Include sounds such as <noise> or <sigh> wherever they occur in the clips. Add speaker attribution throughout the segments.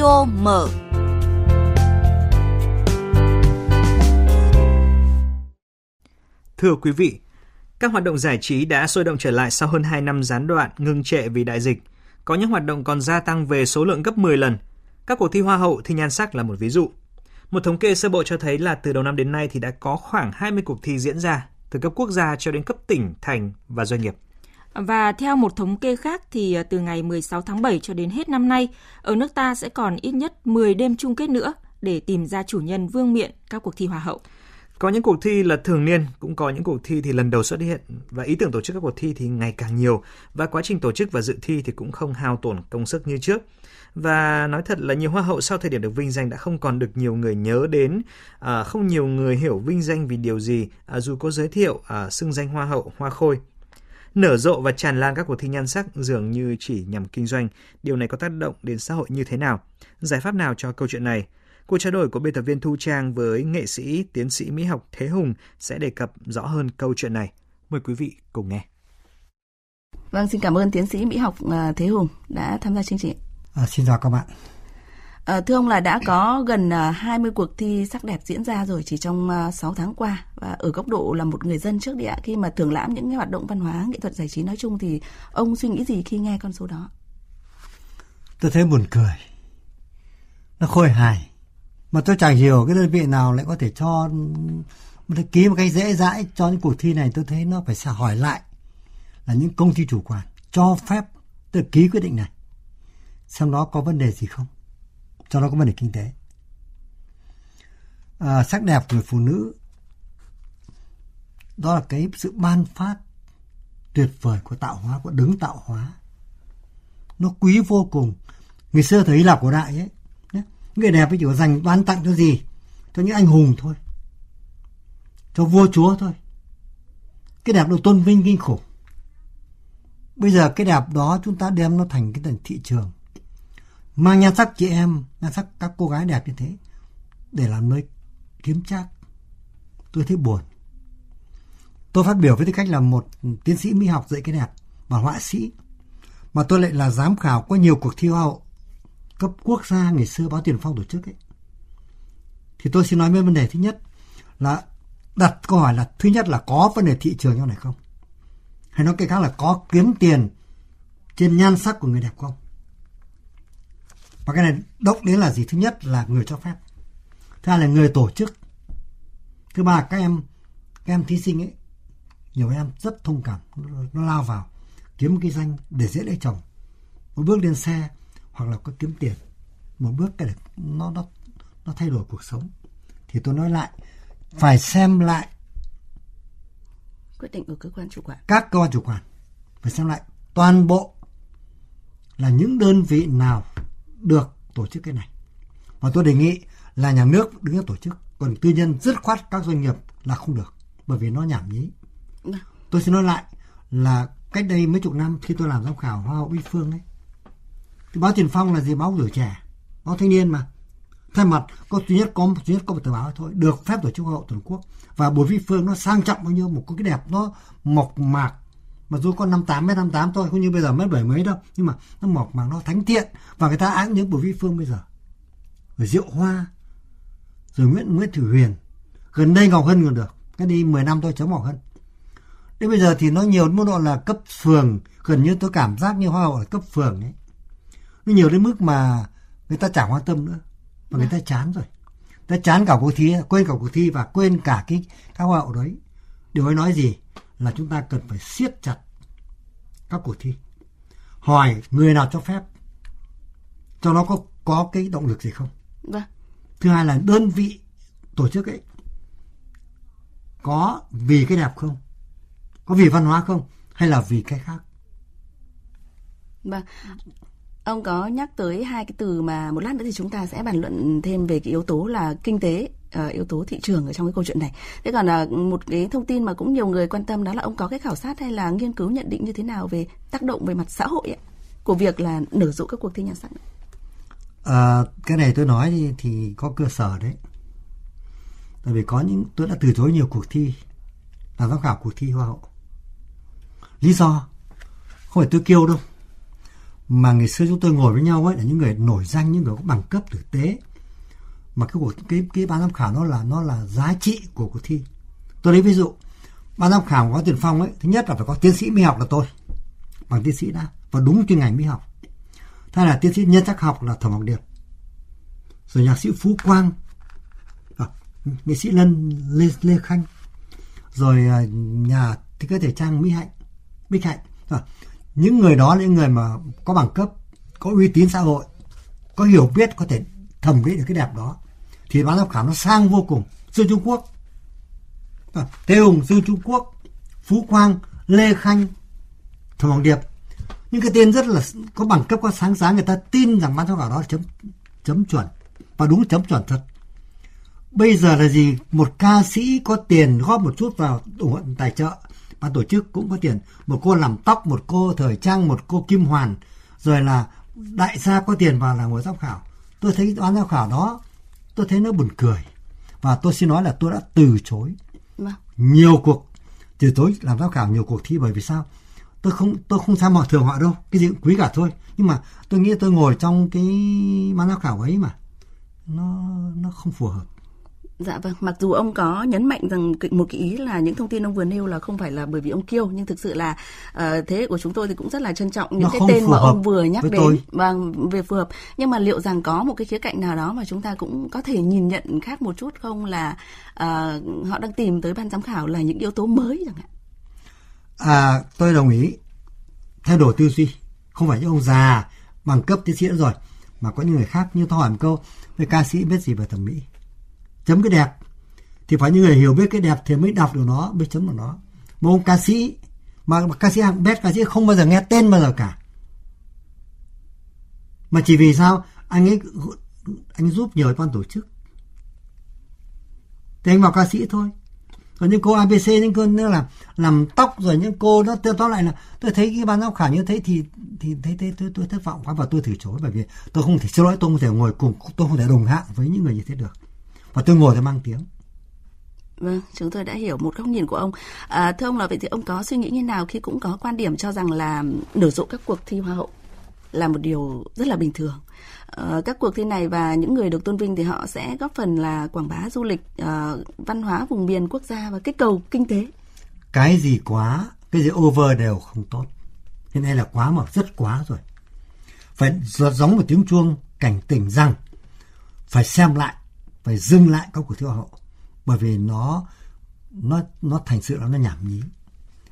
Speaker 1: Radio mở.
Speaker 2: Thưa quý vị, các hoạt động giải trí đã sôi động trở lại sau hơn 2 năm gián đoạn, ngưng trệ vì đại dịch. Có những hoạt động còn gia tăng về số lượng gấp 10 lần. Các cuộc thi Hoa hậu, thi nhan sắc là một ví dụ. Một thống kê sơ bộ cho thấy là từ đầu năm đến nay thì đã có khoảng 20 cuộc thi diễn ra, từ cấp quốc gia cho đến cấp tỉnh, thành và doanh nghiệp.
Speaker 3: Và theo một thống kê khác thì ờ, từ ngày 16 tháng 7 cho đến hết năm nay, ở nước ta sẽ còn ít nhất 10 đêm chung kết nữa để tìm ra chủ nhân vương miện các cuộc thi Hoa hậu.
Speaker 2: Có những cuộc thi là thường niên, cũng có những cuộc thi thì lần đầu xuất hiện và ý tưởng tổ chức các cuộc thi thì ngày càng nhiều và quá trình tổ chức và dự thi thì cũng không hao tổn công sức như trước. Và nói thật là nhiều hoa hậu sau thời điểm được vinh danh đã không còn được nhiều người nhớ đến, à, không nhiều người hiểu vinh danh vì điều gì à, dù có giới thiệu à, xưng danh hoa hậu, hoa khôi. Nở rộ và tràn lan các cuộc thi nhan sắc dường như chỉ nhằm kinh doanh. Điều này có tác động đến xã hội như thế nào? Giải pháp nào cho câu chuyện này? Cuộc trao đổi của biên tập viên Thu Trang với nghệ sĩ, tiến sĩ mỹ học Thế Hùng sẽ đề cập rõ hơn câu chuyện này. Mời quý vị cùng nghe.
Speaker 4: Vâng, xin cảm ơn tiến sĩ mỹ học à, Thế Hùng đã tham gia chương trình.
Speaker 5: À, xin chào các bạn.
Speaker 4: À, thưa ông là đã có gần ờ, 20 cuộc thi sắc đẹp diễn ra rồi chỉ trong ờ, 6 tháng qua và ở góc độ là một người dân trước địa khi mà thưởng lãm những cái hoạt động văn hóa nghệ thuật giải trí nói chung thì ông suy nghĩ gì khi nghe con số đó?
Speaker 5: Tôi thấy buồn cười. Nó khôi hài. Mà tôi chẳng hiểu cái đơn vị nào lại có thể cho ký một cách dễ dãi cho những cuộc thi này tôi thấy nó phải sẽ hỏi lại là những công ty chủ quản cho phép tự ký quyết định này xem nó có vấn đề gì không cho nó có vấn đề kinh tế. À, sắc đẹp của người phụ nữ đó là cái sự ban phát tuyệt vời của tạo hóa của đứng tạo hóa. Nó quý vô cùng. Ngày xưa thời Hy Lạp cổ đại ấy người đẹp ấy chỉ có dành ban tặng cho gì? Cho những anh hùng thôi. Cho vua chúa thôi. Cái đẹp được tôn vinh kinh khủng. Bây giờ cái đẹp đó chúng ta đem nó thành cái thành thị trường mang nhan sắc chị em nhan sắc các cô gái đẹp như thế, để làm nơi kiếm trác, tôi thấy buồn. Tôi phát biểu với tư cách là một tiến sĩ mỹ học dạy cái đẹp và họa sĩ, mà tôi lại là giám khảo có nhiều cuộc thi hoa hậu cấp quốc gia ngày xưa báo tiền phong tổ chức ấy. Thì tôi xin nói với vấn đề thứ nhất là đặt câu hỏi là thứ nhất là có vấn đề thị trường trong này không? Hay nói cái khác là có kiếm tiền trên nhan sắc của người đẹp không? Và cái này động đến là gì? Thứ nhất là người cho phép. Thứ hai là người tổ chức. Thứ ba các em các em thí sinh ấy nhiều em rất thông cảm. Nó, nó lao vào kiếm cái danh để dễ lấy chồng. Một bước lên xe hoặc là có kiếm tiền. Một bước cái nó nó nó thay đổi cuộc sống. Thì tôi nói lại phải xem lại
Speaker 4: quyết định của cơ quan chủ quản.
Speaker 5: các cơ quan chủ quản. Phải xem lại toàn bộ là những đơn vị nào được tổ chức cái này. Và tôi đề nghị là nhà nước đứng ra tổ chức, còn tư nhân dứt khoát các doanh nghiệp là không được, bởi vì nó nhảm nhí. Vâng. Tôi xin nói lại là cách đây mấy chục năm khi tôi làm giám khảo Hoa hậu Uy Phương ấy, thì báo Tiền Phong là gì báo tuổi trẻ, báo thanh niên mà. Thay mặt có duy nhất có duy nhất có một tờ báo thôi, được phép tổ chức Hoa hậu toàn quốc và buổi Vi Phương nó sang trọng bao nhiêu một cái đẹp nó mộc mạc mà dù có 58 mét 58 thôi không như bây giờ mét bảy mấy đâu. Nhưng mà nó mọc mà nó thánh thiện. Và người ta áng những của vi phương bây giờ. Rồi diệu hoa rồi nguyễn nguyễn thủy huyền. Gần đây ngọc hân còn được. Cái đi 10 năm tôi chống ngọc hân. Đến bây giờ thì nó nhiều mức độ là cấp phường. Gần như tôi cảm giác như hoa hậu ở cấp phường ấy. Nó nhiều đến mức mà người ta chẳng quan tâm nữa. Mà người ta chán rồi. Ta chán cả cuộc thi quên cả cuộc thi và quên cả cái các hoa hậu đấy. Điều ấy nói gì là chúng ta cần phải siết chặt các cuộc thi. Hỏi người nào cho phép cho nó có có cái động lực gì không?
Speaker 4: Vâng.
Speaker 5: Thứ hai là đơn vị tổ chức ấy có vì cái đẹp không? Có vì văn hóa không? Hay là vì cái khác?
Speaker 4: Vâng ông có nhắc tới hai cái từ mà một lát nữa thì chúng ta sẽ bàn luận thêm về cái yếu tố là kinh tế uh, yếu tố thị trường ở trong cái câu chuyện này. Thế còn là uh, một cái thông tin mà cũng nhiều người quan tâm đó là ông có cái khảo sát hay là nghiên cứu nhận định như thế nào về tác động về mặt xã hội ấy, của việc là nở rộ các cuộc thi nhan sắc?
Speaker 5: À, cái này tôi nói thì, thì có cơ sở đấy. Tại vì có những tôi đã từ chối nhiều cuộc thi là giám khảo cuộc thi hoa hậu. Lý do không phải tôi kêu đâu mà ngày xưa chúng tôi ngồi với nhau ấy là những người nổi danh những người có bằng cấp thực tế. Mà cái cuộc cái cái ban giám khảo nó là nó là giá trị của cuộc thi. Tôi lấy ví dụ ban giám khảo có tiền phong ấy thứ nhất là phải có tiến sĩ mỹ học là tôi bằng tiến sĩ đã và đúng chuyên ngành mỹ học. Thay là tiến sĩ nhân chắc học là thẩm ngọc điệp. Rồi nhạc sĩ phú quang à, nghệ sĩ lân lê, lê khanh. Rồi à, nhà thì có thể trang mỹ hạnh bích hạnh. À, những người đó là những người mà có bằng cấp có uy tín xã hội có hiểu biết có thể thẩm mỹ được cái đẹp đó thì ban giám khảo nó sang vô cùng sư trung quốc à, Hùng, sư Trung Quốc, Phú Quang, Lê Khanh, Thẩm Hoàng Điệp. Những cái tên rất là có bằng cấp, có sáng giá, người ta tin rằng ban giám khảo đó chấm chấm chuẩn. Và đúng chấm chuẩn thật. Bây giờ là gì? Một ca sĩ có tiền góp một chút vào ủng hộ tài trợ. Ban tổ chức cũng có tiền. Một cô làm tóc, một cô thời trang, một cô kim hoàn. Rồi là đại gia có tiền vào là ngồi giám khảo. Tôi thấy ban giám khảo đó, tôi thấy nó buồn cười. Và tôi xin nói là tôi đã từ chối Vâng. Nhiều cuộc từ tối làm giám khảo nhiều cuộc thi bởi vì sao? Tôi không tôi không tham họ thường họ đâu, cái gì cũng quý cả thôi. Nhưng mà tôi nghĩ tôi ngồi trong cái ban giám khảo ấy mà nó nó không phù hợp.
Speaker 4: Dạ vâng, mặc dù ông có nhấn mạnh rằng một cái ý là những thông tin ông vừa nêu là không phải là bởi vì ông kiêu nhưng thực sự là uh, thế hệ của chúng tôi thì cũng rất là trân trọng những Nó cái tên mà ông vừa nhắc đến tôi. vâng về phù hợp. Nhưng mà liệu rằng có một cái khía cạnh nào đó mà chúng ta cũng có thể nhìn nhận khác một chút không là uh, họ đang tìm tới ban giám khảo là những yếu tố mới chẳng hạn.
Speaker 5: À, tôi đồng ý. Thay đổi tư duy, không phải những ông già bằng cấp tiến sĩ rồi mà có những người khác như tôi hỏi một câu, về ca sĩ biết gì về thẩm mỹ? Chấm cái đẹp thì phải những người hiểu biết cái đẹp thì mới đọc được nó mới chấm được nó. Một ông ca sĩ mà, mà ca sĩ hạng bét ca sĩ không bao giờ nghe tên bao giờ cả. Mà chỉ vì sao? Anh ấy anh giúp nhiều ban tổ chức. Thì anh vào ca sĩ thôi. Còn những cô abc những cô nữa là làm tóc rồi những cô nó tôi tóm lại là tôi thấy cái ban giám khảo như thế thì thì thấy thấy tôi, tôi thất vọng quá và tôi từ chối bởi vì tôi không thể xin lỗi tôi không thể ngồi cùng tôi không thể đồng hạng với những người như thế được và tôi ngồi để mang tiếng
Speaker 4: Vâng, chúng tôi đã hiểu một góc nhìn của ông. À, thưa ông là vậy thì ông có suy nghĩ như nào khi cũng có quan điểm cho rằng là nở rộ các cuộc thi hoa hậu là một điều rất là bình thường. À, các cuộc thi này và những người được tôn vinh thì họ sẽ góp phần là quảng bá du lịch, à, văn hóa vùng miền quốc gia và kích cầu kinh tế.
Speaker 5: Cái gì quá, cái gì over đều không tốt. Hiện nay là quá mà rất quá rồi. Phải giống một tiếng chuông cảnh tỉnh rằng phải xem lại phải dừng lại các cuộc thi hoa hậu, bởi vì nó nó nó thành sự là nó nhảm nhí,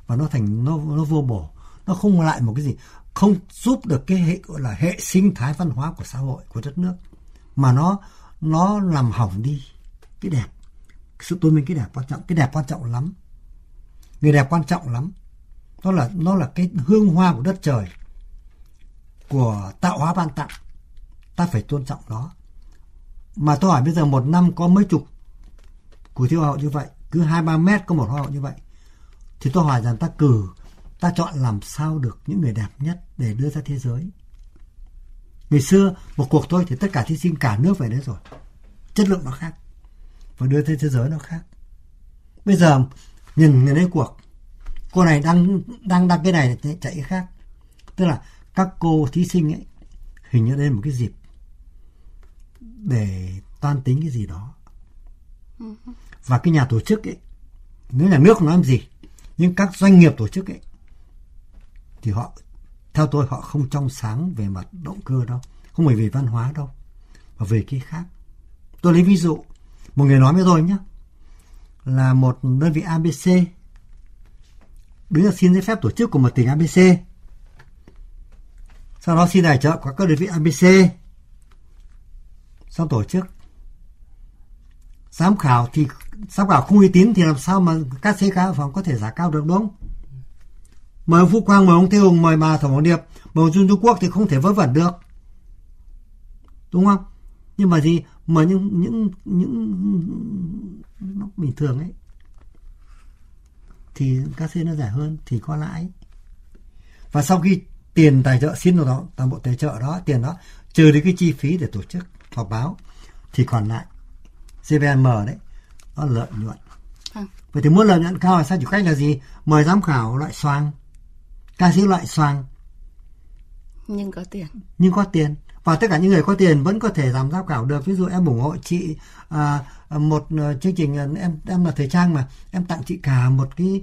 Speaker 5: và nó thành, nó nó vô bổ. Nó không lại một cái gì, không giúp được cái hệ, gọi là hệ sinh thái văn hóa của xã hội, của đất nước, mà nó nó làm hỏng đi cái đẹp. Sự tôn vinh cái đẹp quan trọng, cái đẹp quan trọng lắm. Người đẹp quan trọng lắm. Nó là nó là cái hương hoa của đất trời, của tạo hóa ban tặng. Ta phải tôn trọng nó mà tôi hỏi bây giờ một năm có mấy chục cuộc thi hoa hậu như vậy, cứ hai ba mét có một hoa hậu như vậy. Thì tôi hỏi rằng ta cử, ta chọn làm sao được những người đẹp nhất để đưa ra thế giới. Ngày xưa, một cuộc thôi thì tất cả thí sinh cả nước về đấy rồi. Chất lượng nó khác. Và đưa ra thế giới nó khác. Bây giờ, nhìn người đấy cuộc. Cô này đang đang đăng cái này chạy cái khác. Tức là các cô thí sinh ấy, hình như đây là một cái dịp để toan tính cái gì đó. Và cái nhà tổ chức ấy, nếu nhà nước không làm gì, nhưng các doanh nghiệp tổ chức ấy, thì họ, theo tôi họ không trong sáng về mặt động cơ đâu, không phải về văn hóa đâu, mà về cái khác. Tôi lấy ví dụ, một người nói với tôi nhé là một đơn vị ABC đứng ra xin giấy phép tổ chức của một tỉnh ABC sau đó xin tài trợ của các đơn vị ABC xong tổ chức. Giám khảo thì, giám khảo không uy tín thì làm sao mà các sĩ cao phòng có thể giả cao được, đúng mời ông Phú Quang, mời ông Thế Hùng, mời bà Thẩm Hoàng Điệp, mời ông Trung Trung Quốc thì không thể vớ vẩn được. Đúng không? Nhưng mà gì? Mời những những những nó bình thường ấy, thì các sĩ nó rẻ hơn, thì có lãi. Và sau khi tiền tài trợ xin vào toàn bộ tài trợ đó tiền đó trừ đi cái chi phí để tổ chức họp báo thì còn lại CVM đấy nó lợi nhuận. À. vậy thì muốn lợi nhuận cao là sao? Chỉ cách là gì? Mời giám khảo loại xoang ca sĩ loại xoang
Speaker 4: Nhưng có tiền.
Speaker 5: Nhưng có tiền. Và tất cả những người có tiền vẫn có thể làm giám khảo được. Ví dụ em ủng hộ chị à, một uh, chương trình em em là thời trang mà em tặng chị cả một cái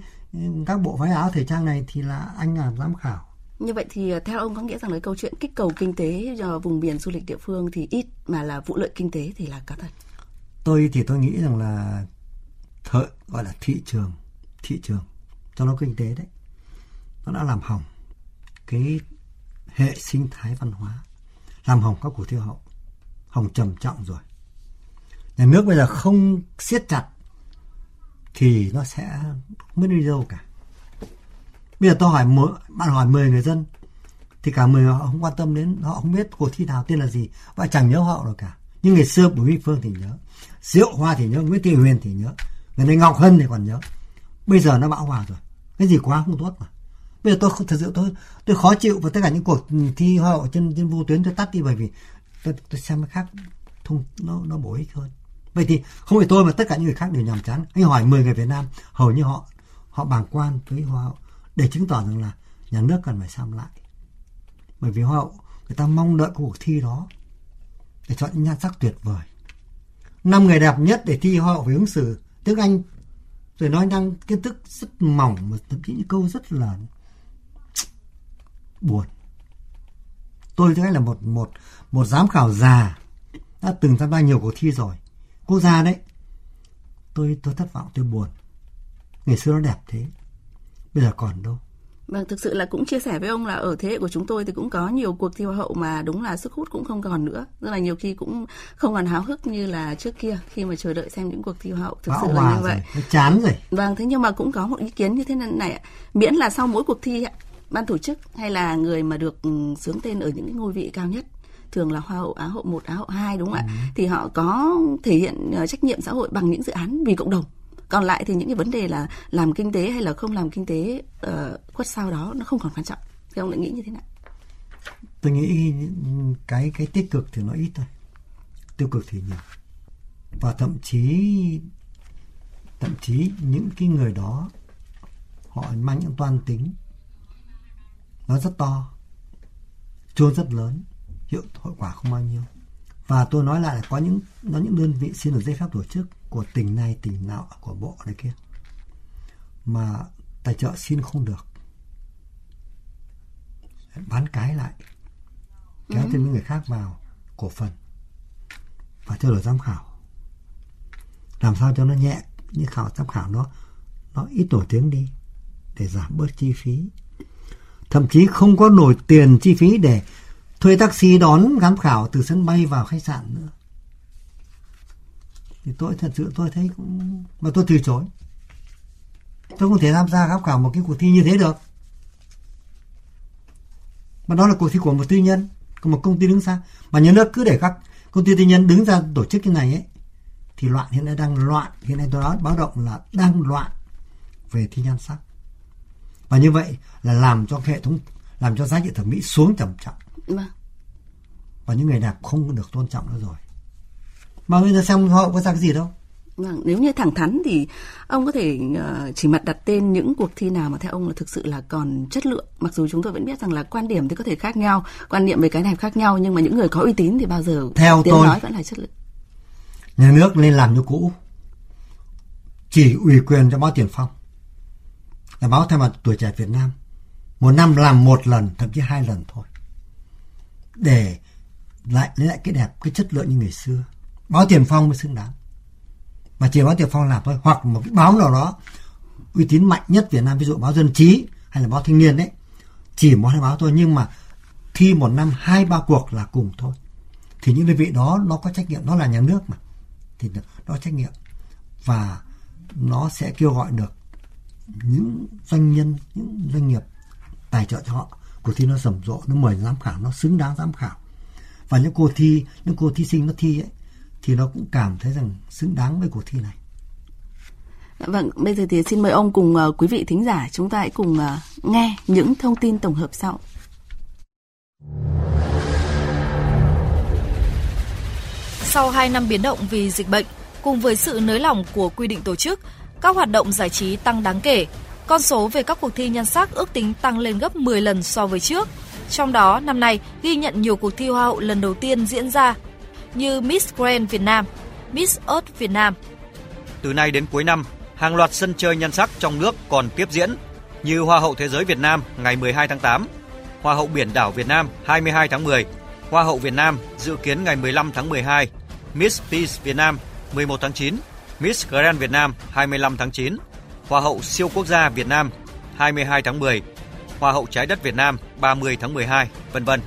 Speaker 5: các bộ váy áo thời trang này thì là anh làm giám khảo
Speaker 4: như vậy thì à, theo ông có nghĩa rằng là câu chuyện kích cầu kinh tế cho vùng miền du lịch địa phương thì ít mà là vụ lợi kinh tế thì là có thật.
Speaker 5: Tôi thì tôi nghĩ rằng là thợ gọi là thị trường, thị trường cho nó kinh tế đấy. Nó đã làm hỏng cái hệ sinh thái văn hóa, làm hỏng các cuộc thi hậu, hỏng trầm trọng rồi. Nhà nước bây giờ không siết chặt thì nó sẽ mất đi đâu cả bây giờ tôi hỏi bạn hỏi 10 người dân thì cả 10 họ không quan tâm đến họ không biết cuộc thi nào tên là gì và chẳng nhớ họ rồi cả. Nhưng ngày xưa Bùi Minh Phương thì nhớ Diệu Hoa thì nhớ Nguyễn Thị Huyền thì nhớ người này Ngọc Hân thì còn nhớ. Bây giờ nó bão hòa rồi cái gì quá không tốt mà. Bây giờ tôi thật sự tôi tôi khó chịu và tất cả những cuộc thi hoa hậu trên trên vô tuyến tôi tắt đi bởi vì tôi, tôi xem cái khác thông nó nó bổ ích hơn. Vậy thì không phải tôi mà tất cả những người khác đều nhàm chán. Anh hỏi 10 người Việt Nam hầu như họ họ bàng quan với hoa hậu để chứng tỏ rằng là nhà nước cần phải xem lại. Bởi vì hoa hậu, người ta mong đợi cuộc thi đó để chọn những nhan sắc tuyệt vời. Năm người đẹp nhất để thi hoa hậu về ứng xử tiếng anh, rồi nói năng kiến thức rất mỏng, mà thậm chí những câu rất là <tsk> buồn. Tôi thấy là một một một giám khảo già đã từng tham gia nhiều cuộc thi rồi. Quốc gia đấy. Tôi tôi thất vọng, tôi buồn. Ngày xưa nó đẹp thế bây giờ còn đâu
Speaker 4: Vâng, thực sự là cũng chia sẻ với ông là ở thế hệ của chúng tôi thì cũng có nhiều cuộc thi hoa hậu mà đúng là sức hút cũng không còn nữa. Rất là nhiều khi cũng không còn háo hức như là trước kia khi mà chờ đợi xem những cuộc thi hoa hậu. Thực
Speaker 5: Bão
Speaker 4: sự là như vậy.
Speaker 5: Rồi, chán rồi.
Speaker 4: Vâng, thế nhưng mà cũng có một ý kiến như thế này Miễn là sau mỗi cuộc thi ban tổ chức hay là người mà được ừ, sướng tên ở những cái ngôi vị cao nhất thường là hoa hậu á hậu 1, á hậu 2 đúng không ừ. ạ? Thì họ có thể hiện ờ, trách nhiệm xã hội bằng những dự án vì cộng đồng còn lại thì những cái vấn đề là làm kinh tế hay là không làm kinh tế ờ, uh, quất sau đó nó không còn quan trọng. Thì ông lại nghĩ như thế nào?
Speaker 5: Tôi nghĩ cái cái tích cực thì nó ít thôi. Tiêu cực thì nhiều. Và thậm chí thậm chí những cái người đó họ mang những toan tính nó rất to chưa rất lớn hiệu hậu quả không bao nhiêu. Và tôi nói lại là có những có những đơn vị xin được giấy phép tổ chức của tỉnh này tỉnh nọ của bộ này kia. Mà tài trợ xin không được. Bán cái lại. Kéo ừ. thêm những người khác vào cổ phần. Và theo đổi giám khảo. Làm sao cho nó nhẹ như khảo giám khảo nó nó ít nổi tiếng đi để giảm bớt chi phí. Thậm chí không có nổi tiền chi phí để thuê taxi đón giám khảo từ sân bay vào khách sạn nữa thì tôi thật sự tôi thấy cũng mà tôi từ chối. Tôi không thể tham gia giám khảo một cái cuộc thi như thế được. Mà đó là cuộc thi của một tư nhân của một công ty đứng ra mà nhà nước cứ để các công ty tư nhân đứng ra tổ chức cái này ấy thì loạn hiện nay đang loạn. Hiện nay tôi nói báo động là đang loạn về thi nhan sắc. Và như vậy là làm cho hệ thống làm cho giá trị thẩm mỹ xuống trầm trọng. Vâng. Và những người đẹp không được tôn trọng nữa rồi. Mà bây giờ xem họ có ra cái gì đâu.
Speaker 4: Vâng, nếu như thẳng thắn thì ông có thể uh, chỉ mặt đặt tên những cuộc thi nào mà theo ông là thực sự là còn chất lượng. Mặc dù chúng tôi vẫn biết rằng là quan điểm thì có thể khác nhau, quan niệm về cái này khác nhau nhưng mà những người có uy tín thì bao giờ
Speaker 5: theo
Speaker 4: tiếng
Speaker 5: tôi
Speaker 4: nói vẫn là chất lượng.
Speaker 5: Nhà nước nên làm như cũ. Chỉ ủy quyền cho báo Tiền Phong. Là báo thay mặt tuổi trẻ Việt Nam. Một năm làm một lần, thậm chí hai lần thôi để lại lấy lại cái đẹp cái chất lượng như ngày xưa báo tiền phong mới xứng đáng. Mà chỉ báo tiền phong làm thôi, hoặc một cái báo nào đó uy tín mạnh nhất Việt Nam, ví dụ báo dân trí hay là báo thanh niên đấy, chỉ một hai báo thôi, nhưng mà thi một năm hai ba cuộc là cùng thôi. Thì những đơn vị đó, nó có trách nhiệm, nó là nhà nước mà. Thì nó trách nhiệm. Và nó sẽ kêu gọi được những doanh nhân, những doanh nghiệp tài trợ cho họ. Cuộc thi nó rầm rộ, nó mời giám khảo, nó xứng đáng giám khảo. Và những cô thi, những cô thí sinh nó thi ấy thì nó cũng cảm thấy rằng xứng đáng với cuộc thi này
Speaker 4: Vâng, bây giờ thì xin mời ông cùng uh, quý vị thính giả chúng ta hãy cùng uh, nghe những thông tin tổng hợp sau.
Speaker 1: Sau 2 năm biến động vì dịch bệnh, cùng với sự nới lỏng của quy định tổ chức, các hoạt động giải trí tăng đáng kể, con số về các cuộc thi nhan sắc ước tính tăng lên gấp 10 lần so với trước. Trong đó, năm nay ghi nhận nhiều cuộc thi Hoa hậu lần đầu tiên diễn ra như Miss Grand Việt Nam, Miss Earth Việt Nam.
Speaker 6: Từ nay đến cuối năm, hàng loạt sân chơi nhan sắc trong nước còn tiếp diễn như Hoa hậu Thế giới Việt Nam ngày 12 tháng 8, Hoa hậu Biển đảo Việt Nam 22 tháng 10, Hoa hậu Việt Nam dự kiến ngày 15 tháng 12, Miss Peace Việt Nam 11 tháng 9, Miss Grand Việt Nam 25 tháng 9, Hoa hậu siêu quốc gia Việt Nam 22 tháng 10, Hoa hậu trái đất Việt Nam 30 tháng 12, vân vân.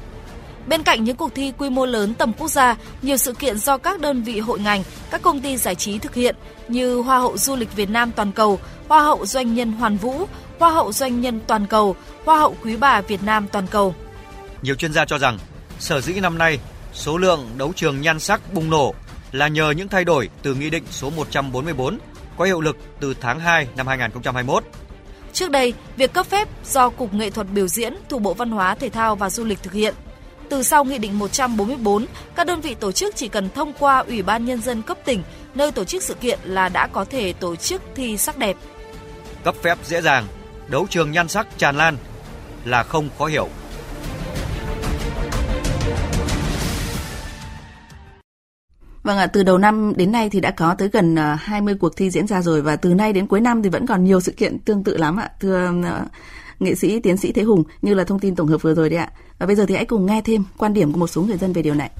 Speaker 1: Bên cạnh những cuộc thi quy mô lớn tầm quốc gia, nhiều sự kiện do các đơn vị hội ngành, các công ty giải trí thực hiện như Hoa hậu du lịch Việt Nam toàn cầu, Hoa hậu doanh nhân Hoàn Vũ, Hoa hậu doanh nhân toàn cầu, Hoa hậu quý bà Việt Nam toàn cầu.
Speaker 6: Nhiều chuyên gia cho rằng, sở dĩ năm nay số lượng đấu trường nhan sắc bùng nổ là nhờ những thay đổi từ Nghị định số 144 có hiệu lực từ tháng 2 năm 2021.
Speaker 1: Trước đây, việc cấp phép do Cục Nghệ thuật biểu diễn thuộc Bộ Văn hóa Thể thao và Du lịch thực hiện. Từ sau Nghị định 144, các đơn vị tổ chức chỉ cần thông qua Ủy ban Nhân dân cấp tỉnh nơi tổ chức sự kiện là đã có thể tổ chức thi sắc đẹp.
Speaker 6: Cấp phép dễ dàng, đấu trường nhan sắc tràn lan là không khó hiểu.
Speaker 4: Vâng ạ, từ đầu năm đến nay thì đã có tới gần 20 à, cuộc thi diễn ra rồi và từ nay đến cuối năm thì vẫn còn nhiều sự kiện tương tự lắm ạ. Thưa à, nghệ sĩ tiến sĩ Thế Hùng như là thông tin tổng hợp vừa rồi đấy ạ. Và bây giờ thì hãy cùng nghe thêm quan điểm của một số người dân về điều này.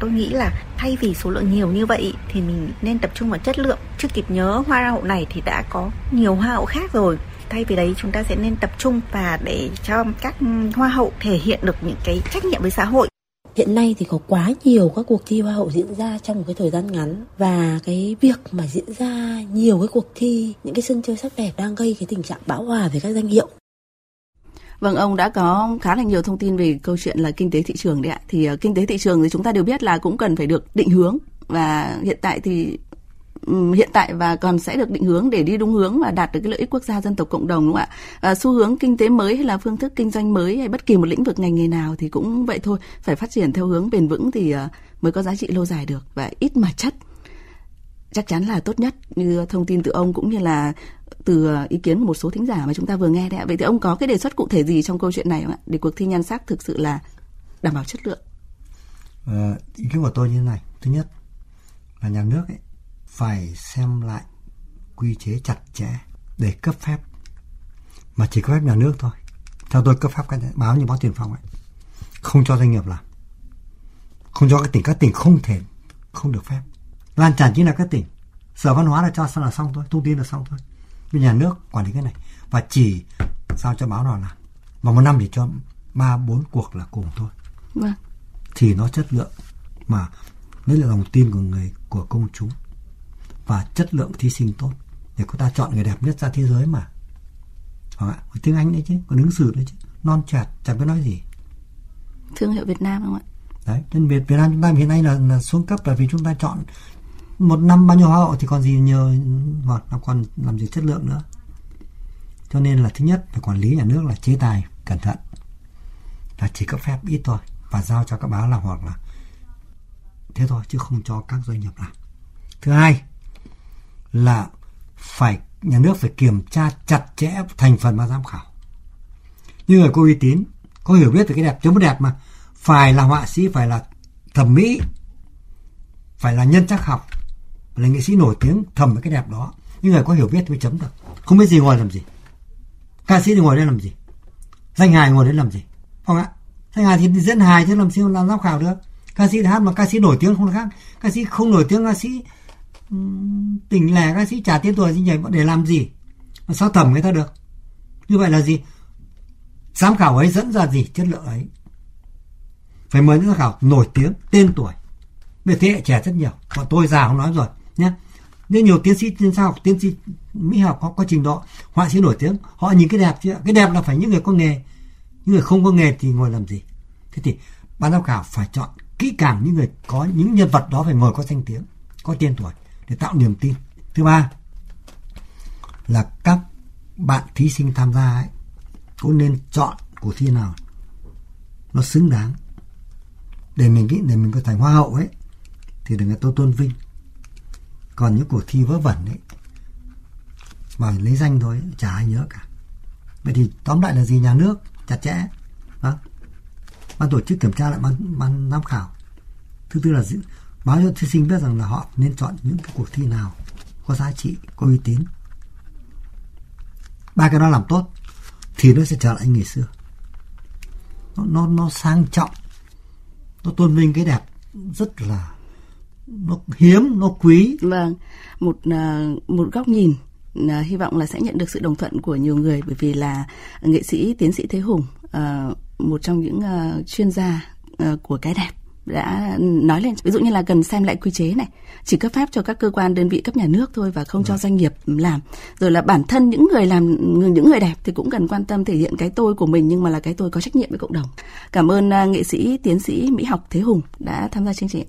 Speaker 7: Tôi nghĩ là thay vì số lượng nhiều như vậy thì mình nên tập trung vào chất lượng. Chưa kịp nhớ hoa hậu này thì đã có nhiều hoa hậu khác rồi thay vì đấy chúng ta sẽ nên tập trung và để cho các hoa hậu thể hiện được những cái trách nhiệm với xã hội
Speaker 8: Hiện nay thì có quá nhiều các cuộc thi hoa hậu diễn ra trong một cái thời gian ngắn và cái việc mà diễn ra nhiều cái cuộc thi, những cái sân chơi sắc đẹp đang gây cái tình trạng bão hòa về các danh hiệu.
Speaker 4: Vâng, ông đã có khá là nhiều thông tin về câu chuyện là kinh tế thị trường đấy ạ. Thì uh, kinh tế thị trường thì chúng ta đều biết là cũng cần phải được định hướng và hiện tại thì hiện tại và còn sẽ được định hướng để đi đúng hướng và đạt được cái lợi ích quốc gia dân tộc cộng đồng đúng không ạ? À, xu hướng kinh tế mới hay là phương thức kinh doanh mới hay bất kỳ một lĩnh vực ngành nghề nào thì cũng vậy thôi, phải phát triển theo hướng bền vững thì uh, mới có giá trị lâu dài được và ít mà chất chắc chắn là tốt nhất như thông tin từ ông cũng như là từ ờ, ý kiến của một số thính giả mà chúng ta vừa nghe đấy ạ. Vậy thì ông có cái đề xuất cụ thể gì trong câu chuyện này không ạ? Để cuộc thi nhan sắc thực sự là đảm bảo chất lượng.
Speaker 5: À, ý kiến của tôi như thế này. Thứ nhất là nhà nước ấy, phải xem lại quy chế chặt chẽ để cấp phép mà chỉ cấp phép nhà nước thôi theo tôi cấp phép cái báo như báo tiền phong ấy không cho doanh nghiệp làm không cho các tỉnh các tỉnh không thể không được phép lan tràn chính là các tỉnh. Sở văn hóa là cho xong là xong thôi thông tin là xong thôi. Bên nhà nước quản lý cái này. Và chỉ sao cho báo nào làm và một năm chỉ cho ba bốn cuộc là cùng thôi.
Speaker 4: Vâng.
Speaker 5: thì nó chất lượng mà đấy là lòng tin của người của công chúng. Và chất lượng thí sinh tốt. Để cô ta chọn người đẹp nhất ra thế giới mà. Vâng ạ, tiếng Anh đấy chứ, còn ứng xử đấy chứ, non chạt, chẳng biết nói gì.
Speaker 4: Thương hiệu Việt Nam không ạ?
Speaker 5: Đấy, nên Việt Việt Nam chúng ta hiện nay là, là xuống cấp là vì chúng ta chọn một năm bao nhiêu hoa hậu thì còn gì nhờ hoặc là còn làm gì chất lượng nữa. Cho nên là thứ nhất phải quản lý nhà nước là chế tài cẩn thận là chỉ cấp phép ít thôi và giao cho các báo là hoặc là thế thôi chứ không cho các doanh nghiệp làm. Thứ hai là phải nhà nước phải kiểm tra chặt chẽ thành phần ban giám khảo. Như người có uy tín, có hiểu biết về cái đẹp, chống đẹp mà phải là họa sĩ, phải là thẩm mỹ, phải là nhân chắc học, là nghệ sĩ nổi tiếng thầm với cái đẹp đó. những người có hiểu biết thì mới chấm được. Không biết gì ngồi làm gì. Ca sĩ thì ngồi đây làm gì? Danh hài ngồi đây làm gì? Không ạ? Danh hài thì diễn hài chứ làm sao làm giám khảo được? Ca sĩ hát mà ca sĩ nổi tiếng không khác. Ca sĩ không nổi tiếng, ca sĩ tỉnh lẻ, ca sĩ trả tiền tuổi gì nhảy để làm gì mà sao thẩm người ta được như vậy là gì giám khảo ấy dẫn ra gì chất lượng ấy phải mời những giám khảo nổi tiếng, tên tuổi về thế hệ trẻ rất nhiều bọn tôi già không nói rồi nhé nên nhiều tiến sĩ chuyên học tiến sĩ mỹ học có, có trình độ họa sĩ nổi tiếng họ nhìn cái đẹp chứ. Cái đẹp là phải những người có nghề. Những người không có nghề thì ngồi làm gì? Thế thì ban giám khảo phải chọn kỹ càng những người có những nhân vật đó phải ngồi có danh tiếng có tên tuổi để tạo niềm tin. Thứ ba là các bạn thí sinh tham gia ấy cũng nên chọn cuộc thi nào nó xứng đáng. Để mình nghĩ để mình có thành hoa hậu ấy thì đừng người tôi tôn vinh còn những cuộc thi vớ vẩn ấy, mà lấy danh thôi, chả ai nhớ cả. Vậy thì tóm lại là gì? Nhà nước chặt chẽ. Đó. Ban tổ chức kiểm tra lại, ban ban giám khảo. Thứ tư là báo cho thí sinh biết rằng là họ nên chọn những cái cuộc thi nào có giá trị, có uy tín. Ba cái đó làm tốt thì nó sẽ trở lại ngày xưa. Nó nó nó sang trọng, nó tôn vinh cái đẹp rất là nó hiếm nó quý.
Speaker 4: Vâng một uh, một góc nhìn uh, hy vọng là sẽ nhận được sự đồng thuận của nhiều người bởi vì là nghệ sĩ tiến sĩ thế hùng uh, một trong những chuyên gia của cái đẹp đã nói lên. Ví dụ như là cần xem lại quy chế này chỉ cấp phép cho các cơ quan đơn vị cấp nhà nước thôi và không cho doanh nghiệp làm. Rồi là bản thân những người làm những người đẹp thì cũng cần quan tâm thể hiện cái tôi của mình nhưng mà là cái tôi có trách nhiệm với cộng đồng. Cảm ơn nghệ sĩ tiến sĩ mỹ học thế hùng đã tham gia chương trình